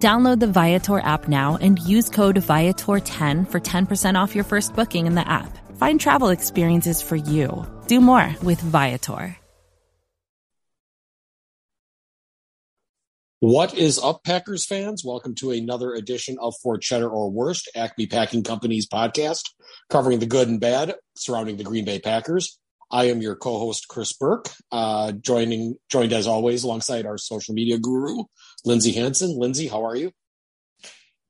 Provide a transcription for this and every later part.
Download the Viator app now and use code Viator10 for 10% off your first booking in the app. Find travel experiences for you. Do more with Viator. What is up, Packers fans? Welcome to another edition of For Cheddar or Wurst, Acme Packing Company's podcast, covering the good and bad surrounding the Green Bay Packers. I am your co-host Kris Burke, uh, joining joined as always alongside our social media guru Lindsay Hanson. Lindsay, how are you?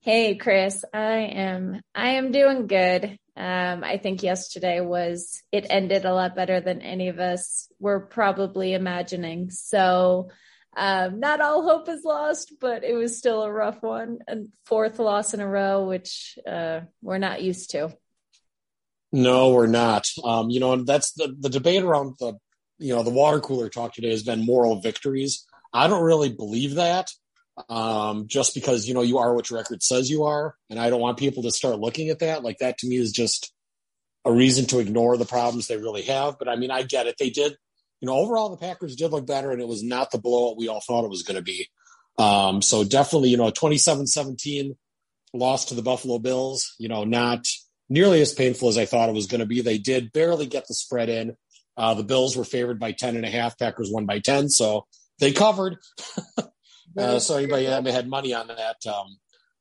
Hey, Kris. I am. I am doing good. Um, I think yesterday was it ended a lot better than any of us were probably imagining. So, um, not all hope is lost, but it was still a rough one, and fourth loss in a row, which uh, we're not used to. No, we're not. Um, you know, and that's the the debate around the you know the water cooler talk today has been moral victories. I don't really believe that um, just because you know you are what your record says you are, and I don't want people to start looking at that. Like that to me is just a reason to ignore the problems they really have. But I mean, I get it. They did, you know, overall the Packers did look better, and it was not the blowout we all thought it was going to be. Um, so definitely, you know, 27-17 loss to the Buffalo Bills. You know, not nearly as painful as I thought it was going to be. They did barely get the spread in. Uh, the Bills were favored by 10 and a half. Packers won by 10. So they covered. uh, so anybody that had money on that um,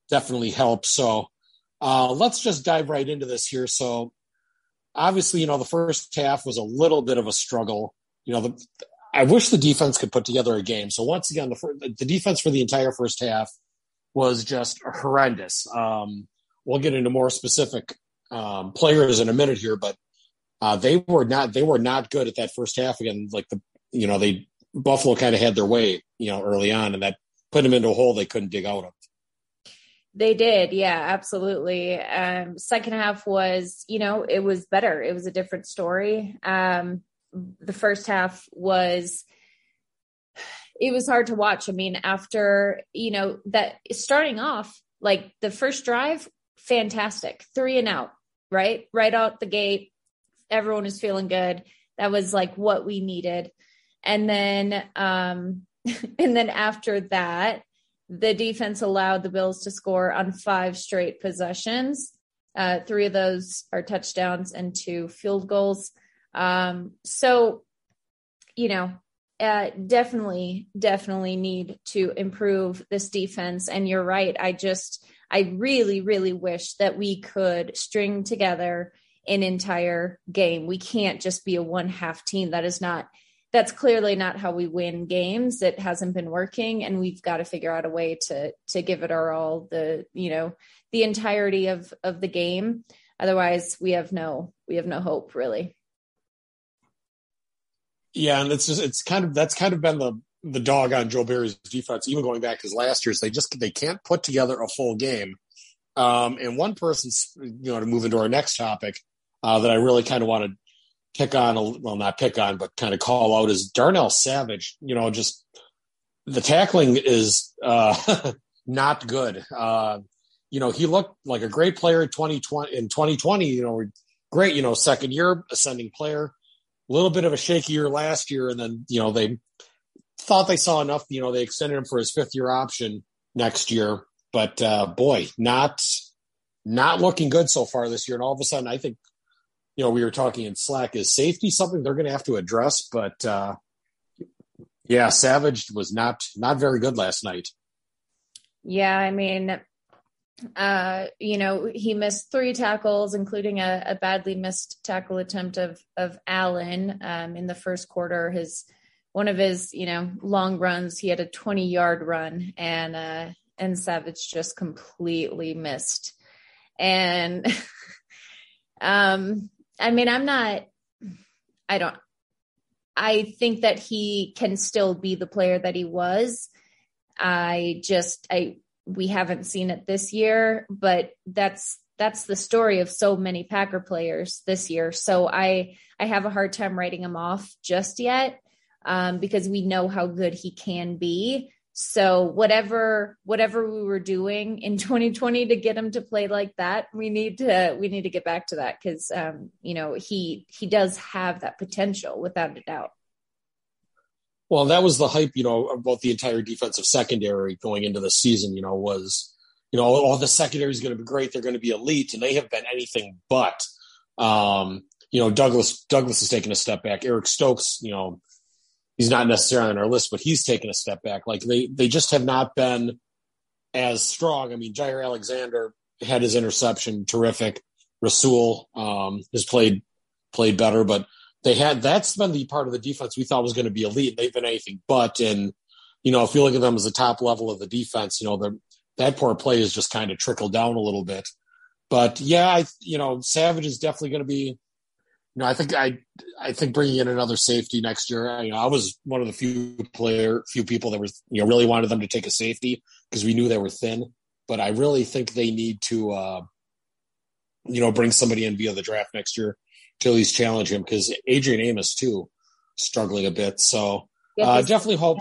definitely helps. So uh, let's just dive right into this here. So obviously, you know, the first half was a little bit of a struggle. You know, the, I wish the defense could put together a game. So once again, the, the defense for the entire first half was just horrendous. Um, we'll get into more specific um, players in a minute here, but uh, they were not they were not good at that first half again. Like the you know they Buffalo kind of had their way, you know, early on, and that put them into a hole they couldn't dig out of. They did, yeah, absolutely. Um, second half was, you know, it was better. It was a different story. Um, the first half was, it was hard to watch. I mean, after you know that starting off, like the first drive, fantastic, three and out, right, right out the gate, everyone was feeling good. That was like what we needed. And then, um, and then after that, the defense allowed the Bills to score on five straight possessions. Uh, three of those are touchdowns and two field goals. Um, so, you know, uh, definitely, definitely need to improve this defense. And you're right. I just, I really, really wish that we could string together an entire game. We can't just be a one half team. That is not that's clearly not how we win games. It hasn't been working, and we've got to figure out a way to to give it our all. The you know the entirety of of the game. Otherwise, we have no we have no hope really. Yeah, and it's just it's kind of that's kind of been the the dog on Joe Barry's defense, even going back to last year's. They just they can't put together a full game. Um, and one person's you know to move into our next topic uh, that I really kind of want to pick on, well, not pick on, but kind of call out is Darnell Savage. You know, just the tackling is uh, not good. Uh, you know, he looked like a great player in 2020. In 2020, you know, great. You know, second year ascending player. A little bit of a shaky year last year, and then you know they thought they saw enough. You know, they extended him for his fifth year option next year. But uh, boy, not not looking good so far this year. And all of a sudden, I think you know, we were talking in Slack, is safety something they're going to have to address? But uh, yeah, Savage was not not very good last night. Yeah, I mean, uh, you know, he missed three tackles, including a, a badly missed tackle attempt of of Allen um, in the first quarter. His one of his, you know, long runs, he had a 20 yard run, and uh, and Savage just completely missed. And um, I mean, I'm not, I don't, I think that he can still be the player that he was. I just, I, we haven't seen it this year, but that's, that's the story of so many Packer players this year. So I I have a hard time writing him off just yet um, because we know how good he can be. So whatever whatever we were doing in 2020 to get him to play like that, we need to we need to get back to that because um, you know he he does have that potential without a doubt. Well, that was the hype, you know, about the entire defensive secondary going into the season. You know, was you know, all the secondary is going to be great. They're going to be elite, and they have been anything but. Um, you know, Douglas Douglas has taken a step back. Eric Stokes, you know, he's not necessarily on our list, but he's taken a step back. Like they they just have not been as strong. I mean, Jaire Alexander had his interception, terrific. Rasul um, has played played better, but they had that's been the part of the defense we thought was going to be elite. They've been anything but. And you know, if you look at them as the top level of the defense, you know, the that poor play has just kind of trickled down a little bit. But yeah, I you know Savage is definitely going to be. Know, I think I I think bringing in another safety next year. I, you know, I was one of the few player few people that were you know really wanted them to take a safety because we knew they were thin. But I really think they need to uh, you know bring somebody in via the draft next year to at least challenge him because Adrian Amos too struggling a bit. So uh, definitely hope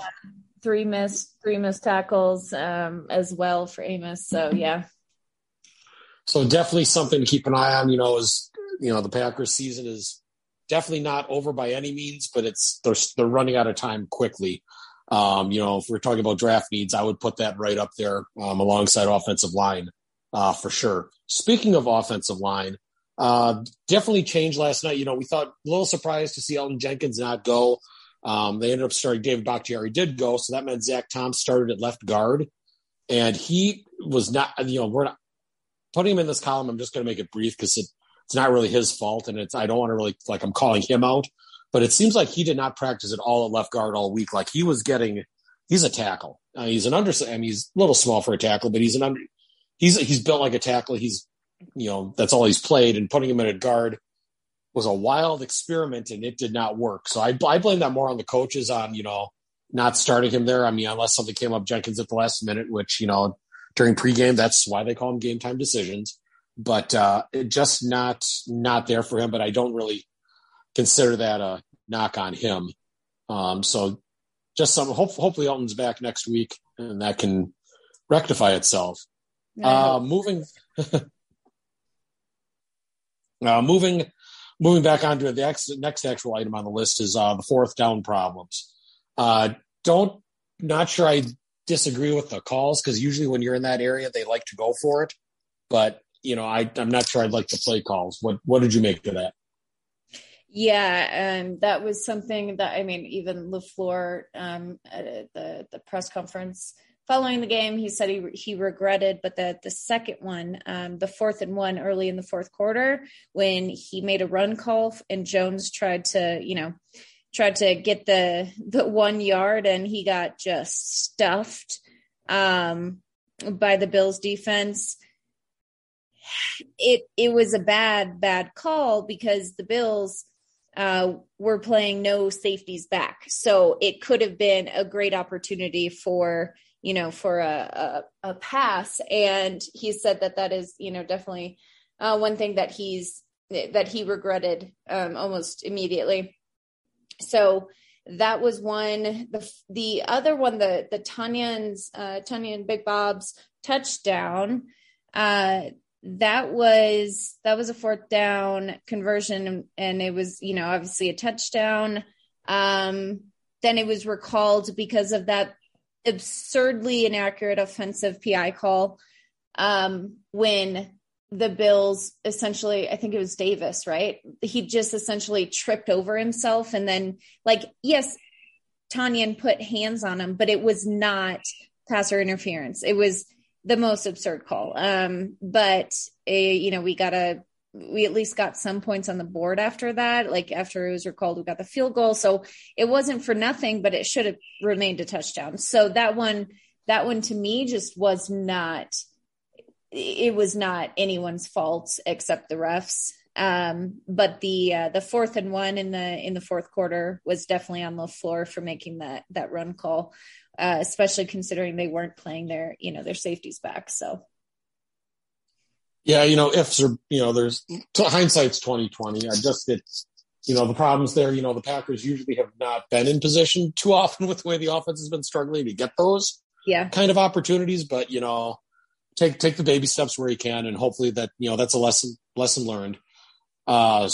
three missed three missed tackles um, as well for Amos. So yeah. So definitely something to keep an eye on. You know, is you know the Packers season is definitely not over by any means, but it's they're they're running out of time quickly. Um, you know, if we're talking about draft needs, I would put that right up there um, alongside offensive line uh, for sure. Speaking of offensive line, uh, definitely changed last night. You know, we thought a little surprised to see Elgton Jenkins not go. Um, they ended up starting David Bakhtiari did go, so that meant Zach Tom started at left guard, and he was not. You know, we're not putting him in this column. I'm just going to make it brief because it, it's not really his fault, and it's I don't want to really like I'm calling him out, but it seems like he did not practice at all at left guard all week. Like he was getting, he's a tackle. Uh, he's an under. I mean, he's a little small for a tackle, but he's an under. He's he's built like a tackle. He's you know that's all he's played, and putting him in a guard was a wild experiment and it did not work. So I, I blame that more on the coaches on, you know, not starting him there. I mean, unless something came up Jenkins at the last minute, which, you know, during pregame, that's why they call them game time decisions. But uh, just not not there for him. But I don't really consider that a knock on him. Um, so just some hope, hopefully Elgton's back next week and that can rectify itself. Uh, moving uh, moving moving back on to the ex- next actual item on the list is uh, the fourth down problems. Uh, don't not sure I disagree with the calls because usually when you're in that area they like to go for it, but you know I I'm not sure I'd like the play calls. What what did you make of that? Yeah, and that was something that I mean, even Lafleur um, at the the press conference following the game, he said he he regretted, but the the second one, um, the fourth and one early in the fourth quarter, when he made a run call and Jones tried to, you know, tried to get the the one yard and he got just stuffed um, by the Bills defense. It it was a bad bad call because the Bills uh, were playing no safeties back, so it could have been a great opportunity for you know, for a, a, a pass. And he said that that is, you know, definitely uh, one thing that he's, that he regretted um, almost immediately. So that was one. The the other one, the the Tonyan's uh, Tonyan Big Bob's touchdown. Uh, that was that was a fourth down conversion, and it was you know obviously a touchdown. Um, then it was recalled because of that absurdly inaccurate offensive PI call um, when the Bills essentially, I think it was Davis, right? He just essentially tripped over himself. And then, like, yes, Tonyan put hands on him, but it was not passer interference. It was the most absurd call. Um, but, a, you know, we got a we at least got some points on the board after that. Like after it was recalled, we got the field goal. So it wasn't for nothing, but it should have remained a touchdown. So that one, that one to me just was not, it was not anyone's fault except the refs. Um, but the uh, the fourth and one in the in the fourth quarter was definitely on LaFleur for making that that run call, uh, especially considering they weren't playing their you know their safeties back. So Yeah, you know, ifs are you know, there's hindsight's twenty twenty. I just it's you know the problems there. You know, the Packers usually have not been in position too often with the way the offense has been struggling to get those yeah kind of opportunities. But you know, take take the baby steps where you can, and hopefully that you know that's a lesson lesson learned. Uh,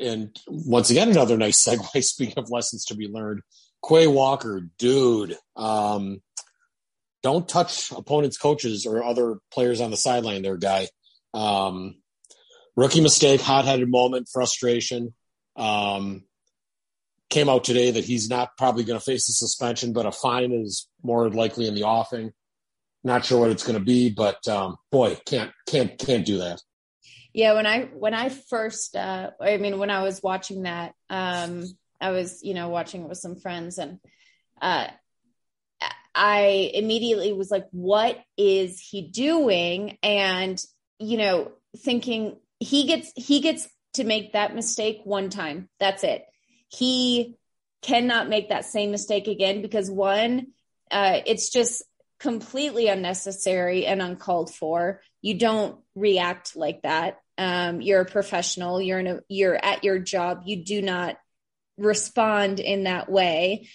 and once again, another nice segue. Speaking of lessons to be learned, Quay Walker, dude, um, don't touch opponents' coaches or other players on the sideline. There, guy. Um, rookie mistake, hot headed moment, frustration. Um, came out today that he's not probably going to face a suspension, but a fine is more likely in the offing. Not sure what it's going to be, but um, boy, can't can't can't do that. Yeah, when I when I first, uh, I mean, when I was watching that, um, I was you know watching it with some friends, and uh, I immediately was like, "What is he doing?" And you know, thinking he gets he gets to make that mistake one time. That's it. He cannot make that same mistake again because one, uh, it's just completely unnecessary and uncalled for. You don't react like that. Um, you're a professional. You're in a, you're at your job. You do not respond in that way.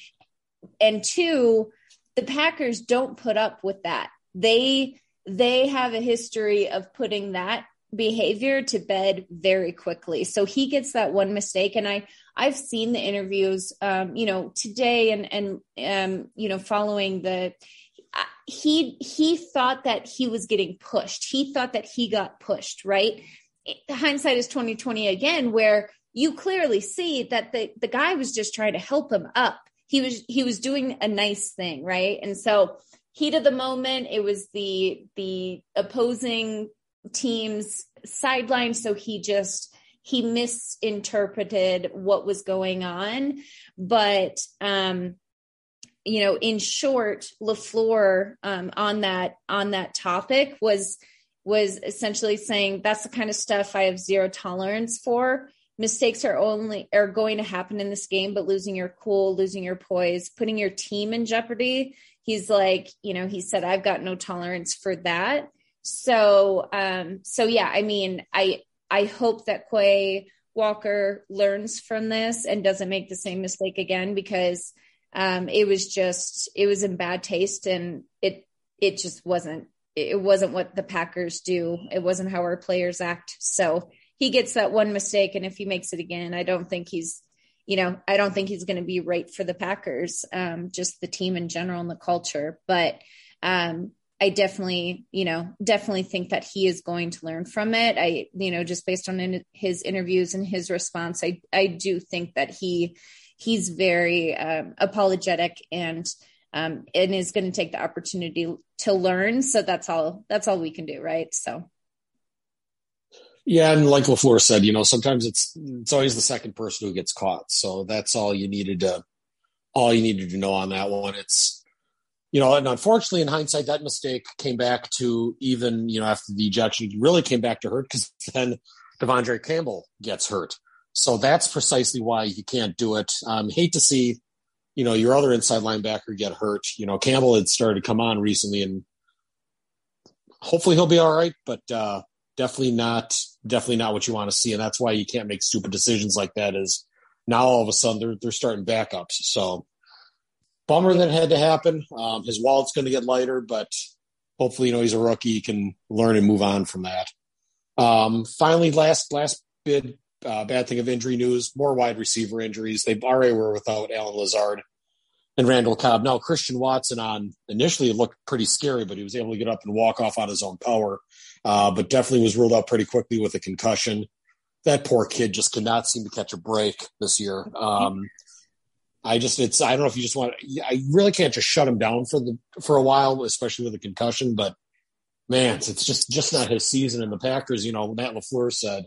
And two, the Packers don't put up with that. They they have a history of putting that behavior to bed very quickly. So he gets that one mistake. And I, I've seen the interviews, um, you know, today and, and, um, you know, following the, he, he thought that he was getting pushed. He thought that he got pushed, right? Hindsight is 2020 again, where you clearly see that the, the guy was just trying to help him up. He was, he was doing a nice thing. Right. And so, heat of the moment it was the the opposing team's sideline so he just he misinterpreted what was going on but um you know in short LaFleur um on that on that topic was was essentially saying that's the kind of stuff I have zero tolerance for mistakes are only are going to happen in this game but losing your cool losing your poise putting your team in jeopardy he's like you know he said i've got no tolerance for that. So um so yeah i mean i i hope that quay walker learns from this and doesn't make the same mistake again because um it was just it was in bad taste and it it just wasn't it wasn't what the packers do. It wasn't how our players act. So he gets that one mistake and if he makes it again i don't think he's you know, I don't think he's going to be right for the Packers, um, just the team in general and the culture. But um, I definitely, you know, definitely think that he is going to learn from it. I, you know, just based on in, his interviews and his response, I, I do think that he, he's very um, apologetic and, um, and is going to take the opportunity to learn. So that's all, that's all we can do. Right. So. Yeah, and like LaFleur said, you know, sometimes it's it's always the second person who gets caught. So that's all you needed to all you needed to know on that one. It's you know, and unfortunately in hindsight, that mistake came back to even, you know, after the ejection, really came back to hurt because then De'Vondre Campbell gets hurt. So that's precisely why you can't do it. Um, hate to see, you know, your other inside linebacker get hurt. You know, Campbell had started to come on recently and hopefully he'll be all right, but uh definitely not definitely not what you want to see, and that's why you can't make stupid decisions like that. Is now all of a sudden they're they're starting backups. So bummer that had to happen. Um, his wallet's going to get lighter, but hopefully, you know, he's a rookie. He can learn and move on from that. Um, finally, last last bit uh, bad thing of injury news: more wide receiver injuries. They already were without Allen Lazard and Randall Cobb. Now Christian Watson on initially it looked pretty scary, but he was able to get up and walk off on his own power uh, but definitely was ruled out pretty quickly with a concussion. That poor kid just cannot seem to catch a break this year. Um, I just, it's, I don't know if you just want, I really can't just shut him down for the, for a while, especially with a concussion, but man, it's just, just not his season. And the Packers, you know, Matt LaFleur said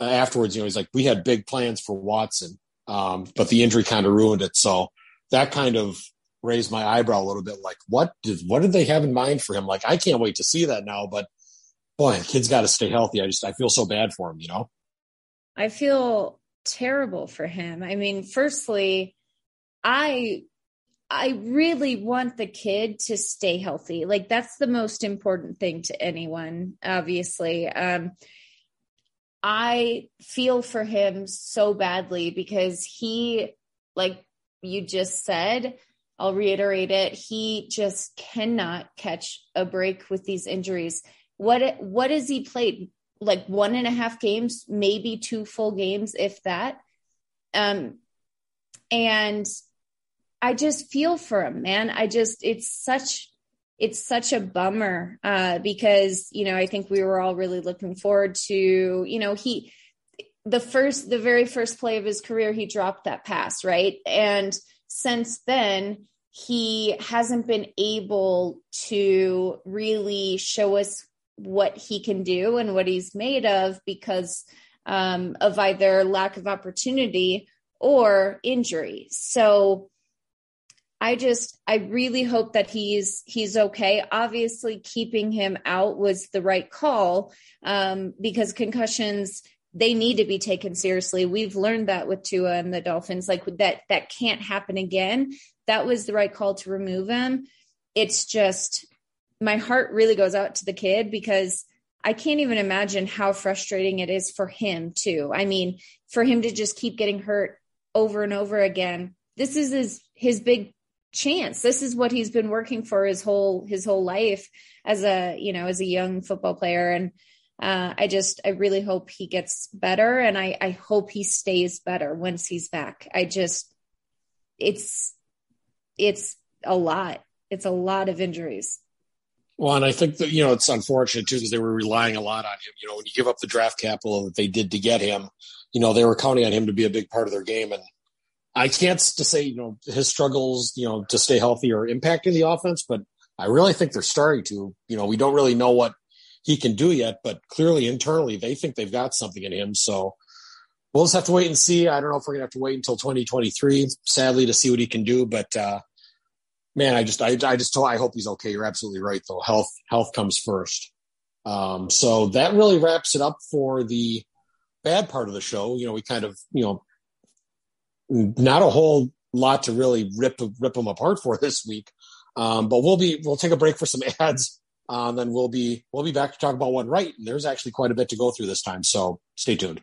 uh, afterwards, you know, he's like, we had big plans for Watson. Um, but the injury kind of ruined it. So that kind of raised my eyebrow a little bit. Like, what did, what did they have in mind for him? Like, I can't wait to see that now, but boy, the kid's got to stay healthy. I just I feel so bad for him, you know. I feel terrible for him. I mean, firstly, I I really want the kid to stay healthy. Like that's the most important thing to anyone, obviously. Um, I feel for him so badly because he, like you just said, I'll reiterate it, he just cannot catch a break with these injuries. What what has he played? Like one and a half games, maybe two full games, if that. Um, and I just feel for him, man. I just it's such it's such a bummer uh, because you know I think we were all really looking forward to you know he the first the very first play of his career he dropped that pass right and since then he hasn't been able to really show us what he can do and what he's made of because um, of either lack of opportunity or injury so I just I really hope that he's he's okay. Obviously, keeping him out was the right call um, because concussions they need to be taken seriously. We've learned that with Tua and the Dolphins, like that that can't happen again. That was the right call to remove him. It's just my heart really goes out to the kid because I can't even imagine how frustrating it is for him too. I mean, for him to just keep getting hurt over and over again. This is his his big chance. This is what he's been working for his whole his whole life as a you know as a young football player, and uh, I just I really hope he gets better, and I I hope he stays better once he's back. I just it's it's a lot. It's a lot of injuries. Well, and I think that you know it's unfortunate too because they were relying a lot on him. You know, when you give up the draft capital that they did to get him, you know they were counting on him to be a big part of their game, and I can't to say, you know, his struggles, you know, to stay healthy are impacting the offense, but I really think they're starting to. You know, we don't really know what he can do yet, but clearly internally they think they've got something in him. So we'll just have to wait and see. I don't know if we're gonna have to wait until 2023, sadly, to see what he can do. But uh, man, I just, I, I just, told, I hope he's okay. You're absolutely right, though. Health, health comes first. Um, so that really wraps it up for the bad part of the show. You know, we kind of, you know, not a whole lot to really rip rip them apart for this week. Um, but we'll be we'll take a break for some ads. Um, then we'll be we'll be back to talk about one right. And there's actually quite a bit to go through this time, so stay tuned.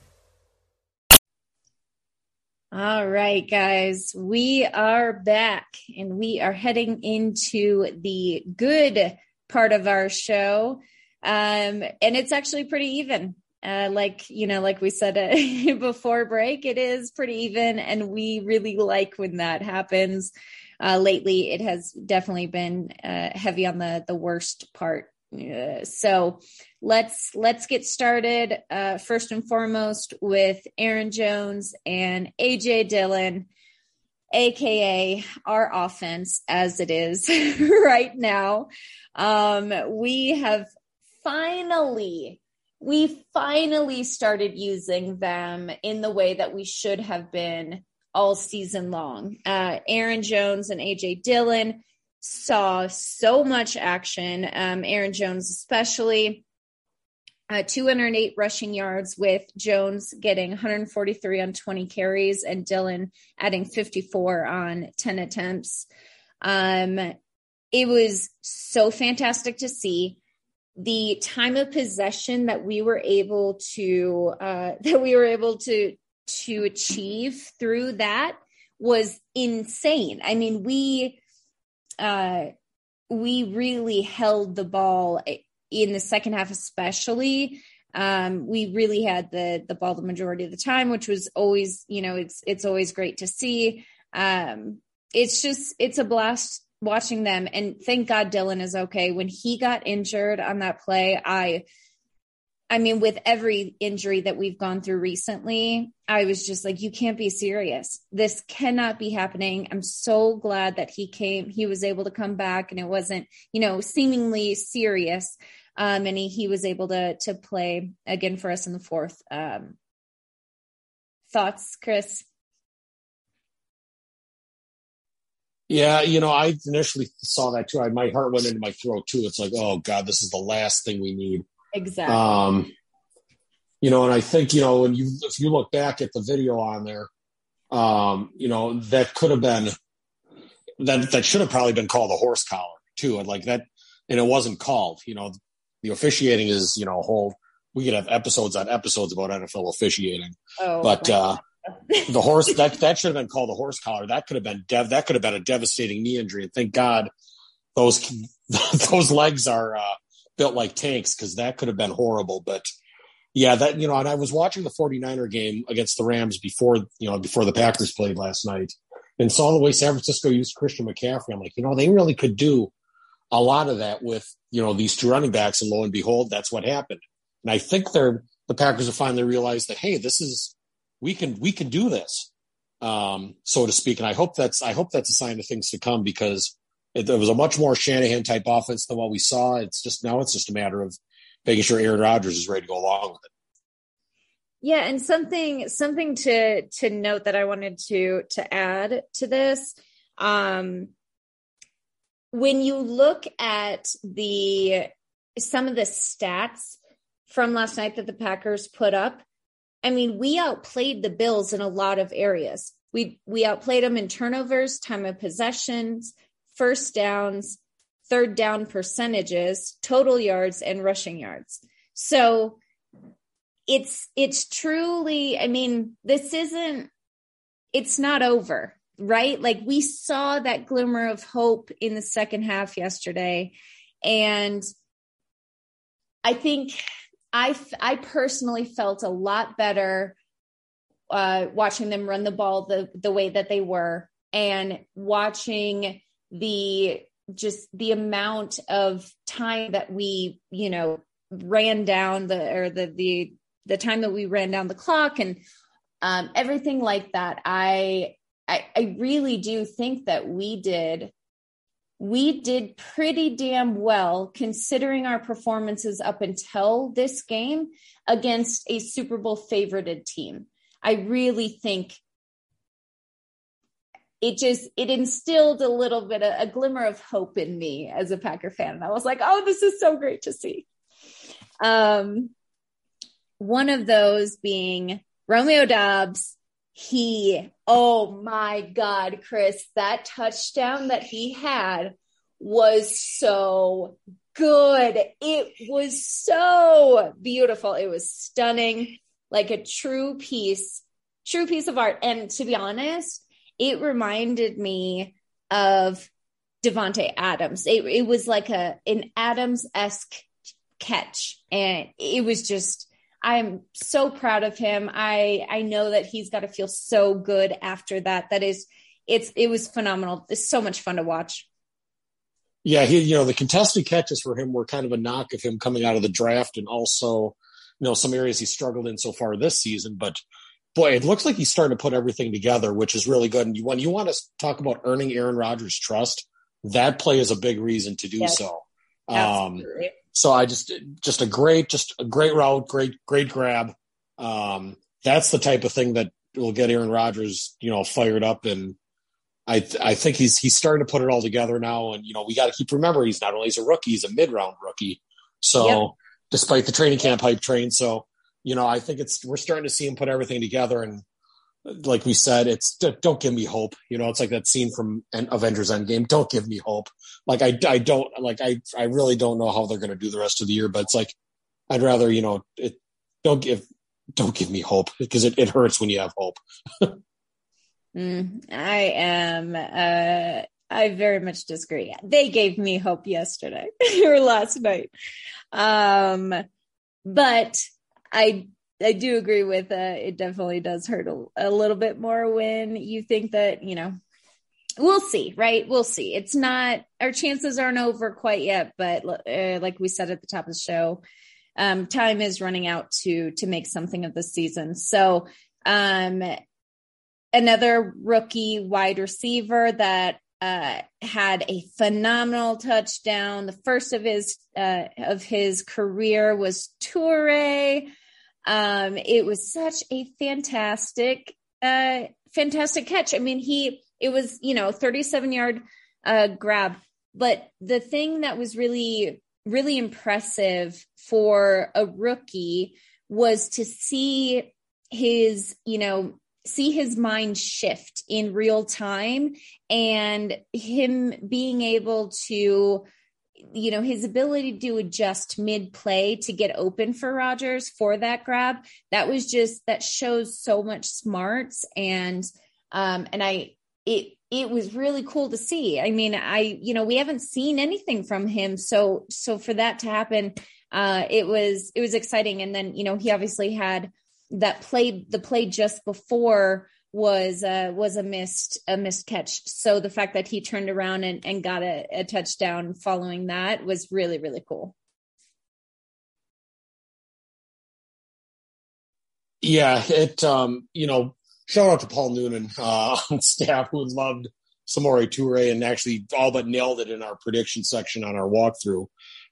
All right, guys, we are back and we are heading into the good part of our show. Um, and it's actually pretty even. Uh, like, you know, like we said uh, before break, it is pretty even. And we really like when that happens. Uh, lately, it has definitely been uh, heavy on the, the worst part. So let's let's get started uh, first and foremost with Aaron Jones and AJ Dillon, aka our offense as it is right now. Um, we have finally we finally started using them in the way that we should have been all season long. Uh, Aaron Jones and AJ Dillon saw so much action. Um, Aaron Jones, especially uh, 208 rushing yards, with Jones getting 143 on 20 carries and Dillon adding 54 on 10 attempts. Um, it was so fantastic to see. the time of possession that we were able to uh, that we were able to to achieve through that was insane. I mean, we uh, we really held the ball in the second half, especially. Um, we really had the the ball the majority of the time, which was always, you know, it's it's always great to see. Um, it's just it's a blast watching them, and thank God Dillon is okay. When he got injured on that play, I I mean, with every injury that we've gone through recently, I was just like, you can't be serious. This cannot be happening. I'm so glad that he came, he was able to come back and it wasn't, you know, seemingly serious. Um, and he, he was able to, to play again for us in the fourth. Um, thoughts, Kris? Yeah, you know, I initially saw that too. I, my heart went into my throat too. It's like, oh God, this is the last thing we need. Exactly. Um, you know, and I think you know when you if you look back at the video on there, um, you know that could have been that that should have probably been called a horse collar too, and like that, and it wasn't called. You know, the officiating is you know a whole. We could have episodes on episodes about NFL officiating, oh, but uh, the horse that that should have been called a horse collar. That could have been dev. That could have been a devastating knee injury. And thank God those those legs are uh, built like tanks because that could have been horrible. But yeah, that you know, and I was watching the 49er game against the Rams before you know before the Packers played last night, and saw the way San Francisco used Christian McCaffrey. I'm like, you know, they really could do a lot of that with you know these two running backs, and lo and behold, that's what happened. And I think they're the Packers have finally realized that hey, this is we can we can do this, um, so to speak. And I hope that's I hope that's a sign of things to come because it, it was a much more Shanahan type offense than what we saw. It's just now it's just a matter of making sure Aaron Rodgers is ready to go along with it. Yeah, and something something to to note that I wanted to to add to this. Um, when you look at the some of the stats from last night that the Packers put up, I mean, we outplayed the Bills in a lot of areas. We we outplayed them in turnovers, time of possessions, first downs, third down percentages, total yards, and rushing yards. So it's it's truly, I mean, this isn't it's not over, right? Like we saw that glimmer of hope in the second half yesterday. And I think I I personally felt a lot better uh, watching them run the ball the the way that they were, and watching the just the amount of time that we you know ran down the or the the the time that we ran down the clock and um, everything like that I, I i really do think that we did we did pretty damn well considering our performances up until this game against a super bowl favorited team. I really think it just it instilled a little bit of, a glimmer of hope in me as a Packer fan. And I was like, oh, this is so great to see. Um, one of those being Romeo Doubs. He, oh my God, Kris, that touchdown that he had was so good. It was so beautiful. It was stunning, like a true piece, true piece of art. And to be honest, it reminded me of Davante Adams. It, it was like a an Adams esque catch, and it was just. I'm so proud of him. I I know that he's got to feel so good after that. That is, it's it was phenomenal. It's so much fun to watch. Yeah, he you know the contested catches for him were kind of a knock of him coming out of the draft, and also you know some areas he struggled in so far this season. But boy, it looks like he's starting to put everything together, which is really good. And when you want to talk about earning Aaron Rodgers' trust, that play is a big reason to do yes. so. Um, so I just, just a great, just a great route, great, great grab. Um, that's the type of thing that will get Aaron Rodgers, you know, fired up. And I, I think he's, he's starting to put it all together now. And, you know, we got to keep remember he's not only he's a rookie, he's a mid round rookie. So yep. despite the training camp hype train. So, you know, I think it's we're starting to see him put everything together, and like we said, it's don't give me hope. You know, it's like that scene from Avengers Endgame. Don't give me hope. Like I, I don't like I, I really don't know how they're going to do the rest of the year. But it's like I'd rather you know it. Don't give, don't give me hope because it, it hurts when you have hope. mm, I am. Uh, I very much disagree. They gave me hope yesterday or last night. Um, but I I do agree with uh, it definitely does hurt a, a little bit more when you think that, you know, we'll see, right? We'll see. It's not, our chances aren't over quite yet, but uh, like we said at the top of the show, um, time is running out to, to make something of the season. So, um, another rookie wide receiver that uh, had a phenomenal touchdown. The first of his uh, of his career was Toure. Um, it was such a fantastic, uh, fantastic catch. I mean, he, it was, you know, 37 yard, uh, grab. But the thing that was really, really impressive for a rookie was to see his, you know, see his mind shift in real time and him being able to you know, his ability to adjust mid play to get open for Rodgers for that grab, that was just that shows so much smarts and um and I it it was really cool to see. I mean, I you know, we haven't seen anything from him so so for that to happen uh it was it was exciting and then, you know, he obviously had that play the play just before was uh, was a missed a missed catch. So the fact that he turned around and, and got a, a touchdown following that was really really cool. Yeah, it um, you know, shout out to Paul Noonan uh, on staff who loved Samori Toure and actually all but nailed it in our prediction section on our walkthrough.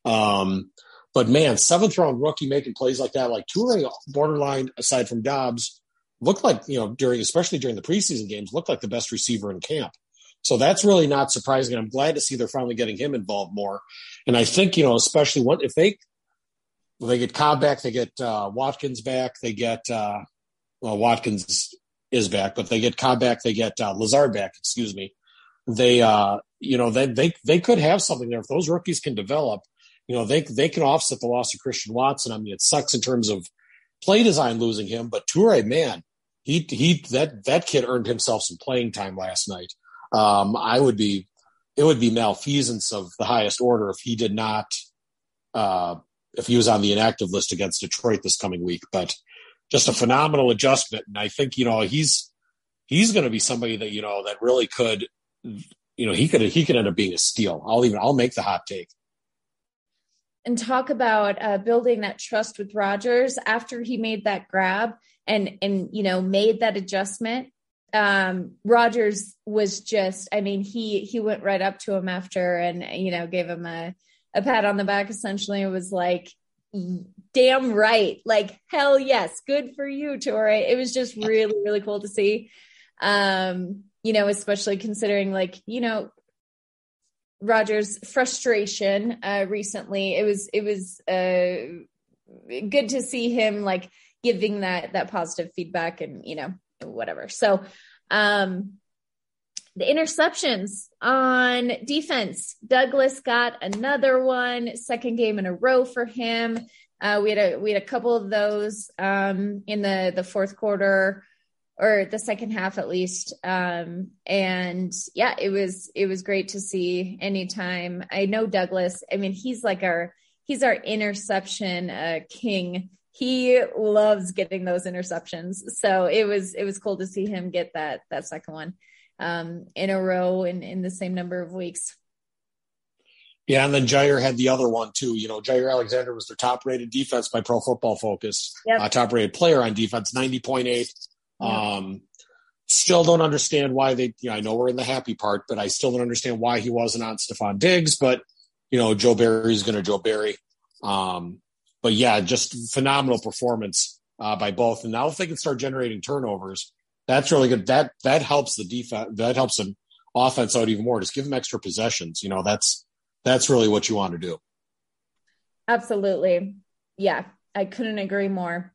Um, but man, seventh round rookie making plays like that, like Toure borderline aside from Doubs looked like, you know, during, especially during the preseason games, looked like the best receiver in camp. So that's really not surprising. I'm glad to see they're finally getting him involved more. And I think, you know, especially what if they, they get Cobb back, they get uh, Watkins back, they get, uh, well, Watkins is back, but they get Cobb back, they get uh, Lazard back, excuse me. They, uh, you know, they, they, they could have something there. If those rookies can develop, you know, they, they can offset the loss of Christian Watson. I mean, it sucks in terms of play design losing him, but Toure, man, he he that that kid earned himself some playing time last night. Um, I would be it would be malfeasance of the highest order if he did not uh, if he was on the inactive list against Detroit this coming week. But just a phenomenal adjustment, and I think you know he's he's going to be somebody that you know that really could you know he could he could end up being a steal. I'll even I'll make the hot take and talk about uh, building that trust with Rodgers after he made that grab and and you know made that adjustment. Um, Rodgers was just, I mean, he he went right up to him after and you know gave him a a pat on the back. Essentially, it was like, damn right, like hell yes, good for you, Toure. It was just really really cool to see. Um, you know, especially considering like you know Rodgers' frustration uh, recently. It was it was uh, good to see him like giving that that positive feedback and you know whatever. So um the interceptions on defense. Douglas got another one, second game in a row for him. Uh, we had a we had a couple of those um, in the the fourth quarter or the second half at least. Um, and yeah, it was it was great to see anytime. I know Douglas, I mean, he's like our he's our interception uh, king. He loves getting those interceptions. So it was it was cool to see him get that that second one um, in a row in, in the same number of weeks. Yeah, and then Jaire had the other one too. You know, Jaire Alexander was their top rated defense by Pro Football Focus. Yep. Uh, top rated player on defense, 90.8. Um, still don't understand why they, you know, I know we're in the happy part, but I still don't understand why he wasn't on Stefon Diggs, but you know, Joe Barry's going to Joe Barry. Um, but yeah, just phenomenal performance, uh, by both. And now if they can start generating turnovers, that's really good. That, that helps the defense. That helps an offense out even more. Just give them extra possessions. You know, that's, that's really what you want to do. Absolutely. Yeah. I couldn't agree more.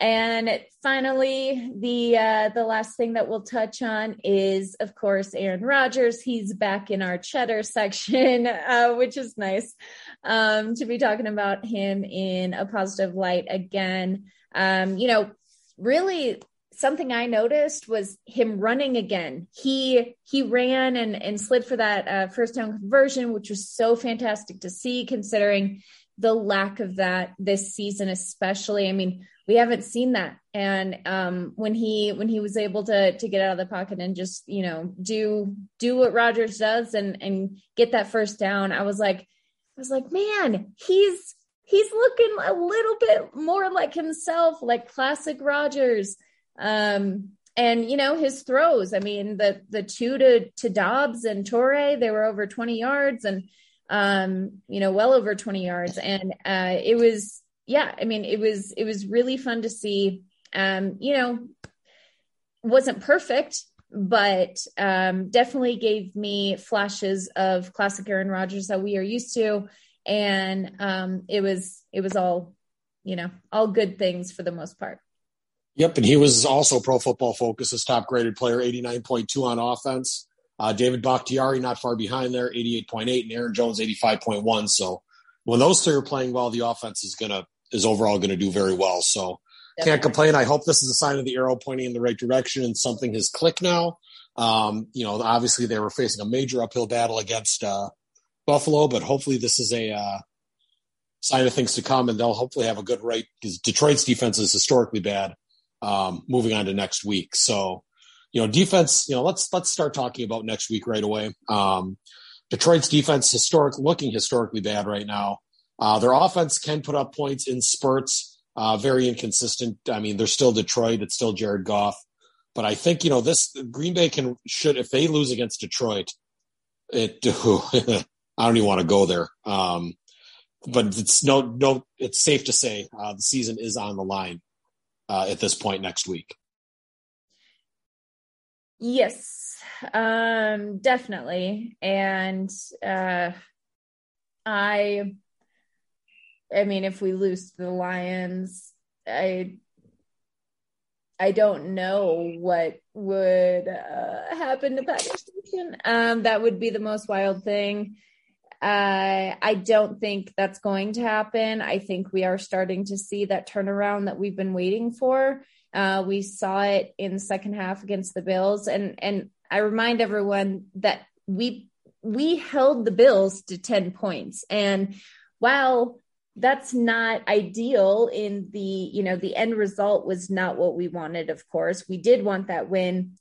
And finally, the uh, the last thing that we'll touch on is, of course, Aaron Rodgers. He's back in our cheddar section, uh, which is nice um, to be talking about him in a positive light again. Um, you know, really something I noticed was him running again. He he ran and and slid for that uh, first down conversion, which was so fantastic to see, considering the lack of that this season, especially. I mean, we haven't seen that. And um, when he when he was able to to get out of the pocket and just you know do do what Rodgers does and and get that first down, I was like, I was like, man, he's he's looking a little bit more like himself, like classic Rodgers Um, and you know his throws. I mean, the the two to to Doubs and Toure, they were over twenty yards, and um, you know, well over twenty yards, and uh, it was yeah, I mean, it was it was really fun to see. Um, you know, wasn't perfect, but um, definitely gave me flashes of classic Aaron Rodgers that we are used to, and um, it was it was all you know all good things for the most part. Yep, and he was also Pro Football Focus's top graded player, eighty nine point two on offense. Uh, David Bakhtiari not far behind there, eighty eight point eight, and Aaron Jones eighty five point one. So when those three are playing well, the offense is gonna is overall going to do very well. So Definitely. can't complain. I hope this is a sign of the arrow pointing in the right direction and something has clicked now. Um, you know, obviously they were facing a major uphill battle against uh, Buffalo, but hopefully this is a uh, sign of things to come, and they'll hopefully have a good right because Detroit's defense is historically bad. Um, moving on to next week, so you know, defense. You know, let's let's start talking about next week right away. Um, Detroit's defense, historic looking historically bad right now. Uh, their offense can put up points in spurts, uh, very inconsistent. I mean, they're still Detroit. It's still Jared Goff. But I think, you know, this Green Bay can, should, if they lose against Detroit, it, I don't even want to go there. Um, but it's no, no, it's safe to say uh, the season is on the line uh, at this point next week. Yes, um, definitely. And uh, I, I mean, if we lose the Lions, I I don't know what would uh, happen to Packers Nation. Um, that would be the most wild thing. Uh, I don't think that's going to happen. I think we are starting to see that turnaround that we've been waiting for. Uh, we saw it in the second half against the Bills, and and I remind everyone that we we held the Bills to ten points, and while that's not ideal in the you know the end result was not what we wanted of course. We did want that win.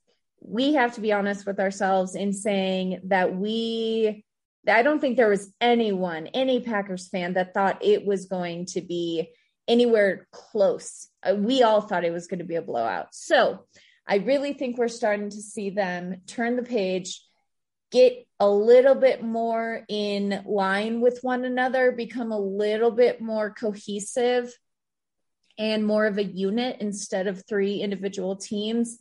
We have to be honest with ourselves in saying that we i don't think there was anyone any packers fan that thought it was going to be anywhere close. Uh, we all thought it was going to be a blowout. So i really think we're starting to see them turn the page get a little bit more in line with one another, become a little bit more cohesive and more of a unit instead of three individual teams.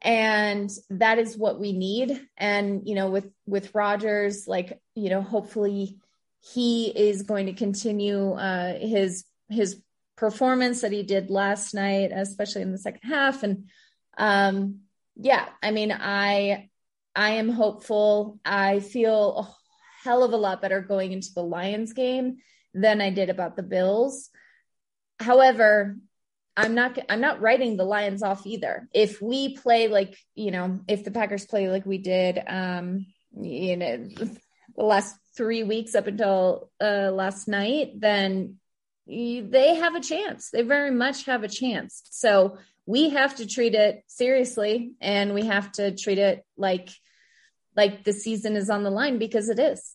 And that is what we need. And, you know, with, with rodgers like, you know, hopefully he is going to continue uh, his, his performance that he did last night, especially in the second half. And, um, yeah, I mean, I, I am hopeful. I feel a hell of a lot better going into the Lions game than I did about the Bills. However, I'm not I'm not writing the Lions off either. If we play like, you know, if the Packers play like we did um you know the last 3 weeks up until uh last night, then they have a chance. They very much have a chance. So we have to treat it seriously and we have to treat it like like the season is on the line because it is.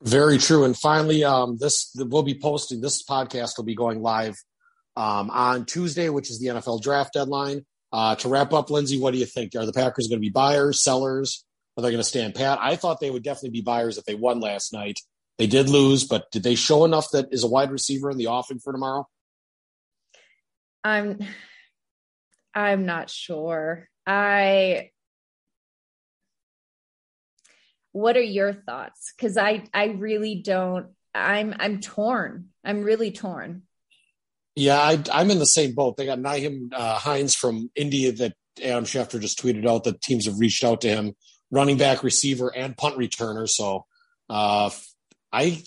Very true. And finally um this we'll be posting this podcast will be going live um on tuesday which is the nfl draft deadline. Uh to wrap up lindsay what do you think? Are the packers going to be buyers sellers? Are they going to stand pat? I thought they would definitely be buyers if they won last night. They did lose but did they show enough that is a wide receiver in the offing for tomorrow? I'm I'm not sure. I What are your thoughts? Cuz I I really don't I'm I'm torn. I'm really torn. Yeah, I, am in the same boat. They got Nyheim uh, Hines from Indy that Adam Schefter just tweeted out that teams have reached out to him, running back, receiver, and punt returner. So uh, I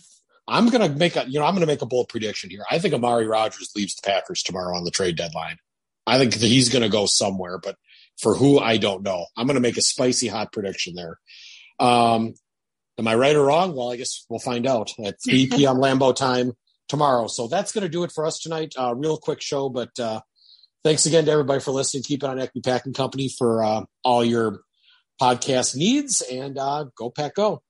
I'm gonna make a you know I'm gonna make a bold prediction here. I think Amari Rodgers leaves the Packers tomorrow on the trade deadline. I think he's gonna go somewhere, but for who I don't know. I'm gonna make a spicy hot prediction there. Um, am I right or wrong? Well, I guess we'll find out at 3 p.m. Lambeau time tomorrow. So that's going to do it for us tonight. Uh, real quick show, but uh, thanks again to everybody for listening. Keep it on Acme Packing Company for uh, all your podcast needs, and uh, go pack go.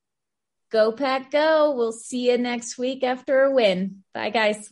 Go pack go. We'll see you next week after a win. Bye, guys.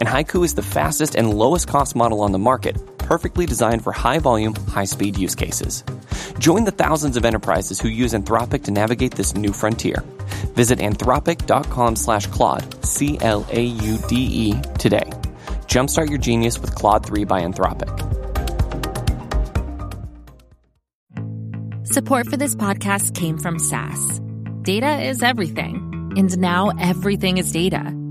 And Haiku is the fastest and lowest cost model on the market, perfectly designed for high volume, high speed use cases. Join the thousands of enterprises who use Anthropic to navigate this new frontier. Visit anthropic.com slash Claude, C L A U D E, today. Jumpstart your genius with Claude 3 by Anthropic. Support for this podcast came from SAS. Data is everything, and now everything is data,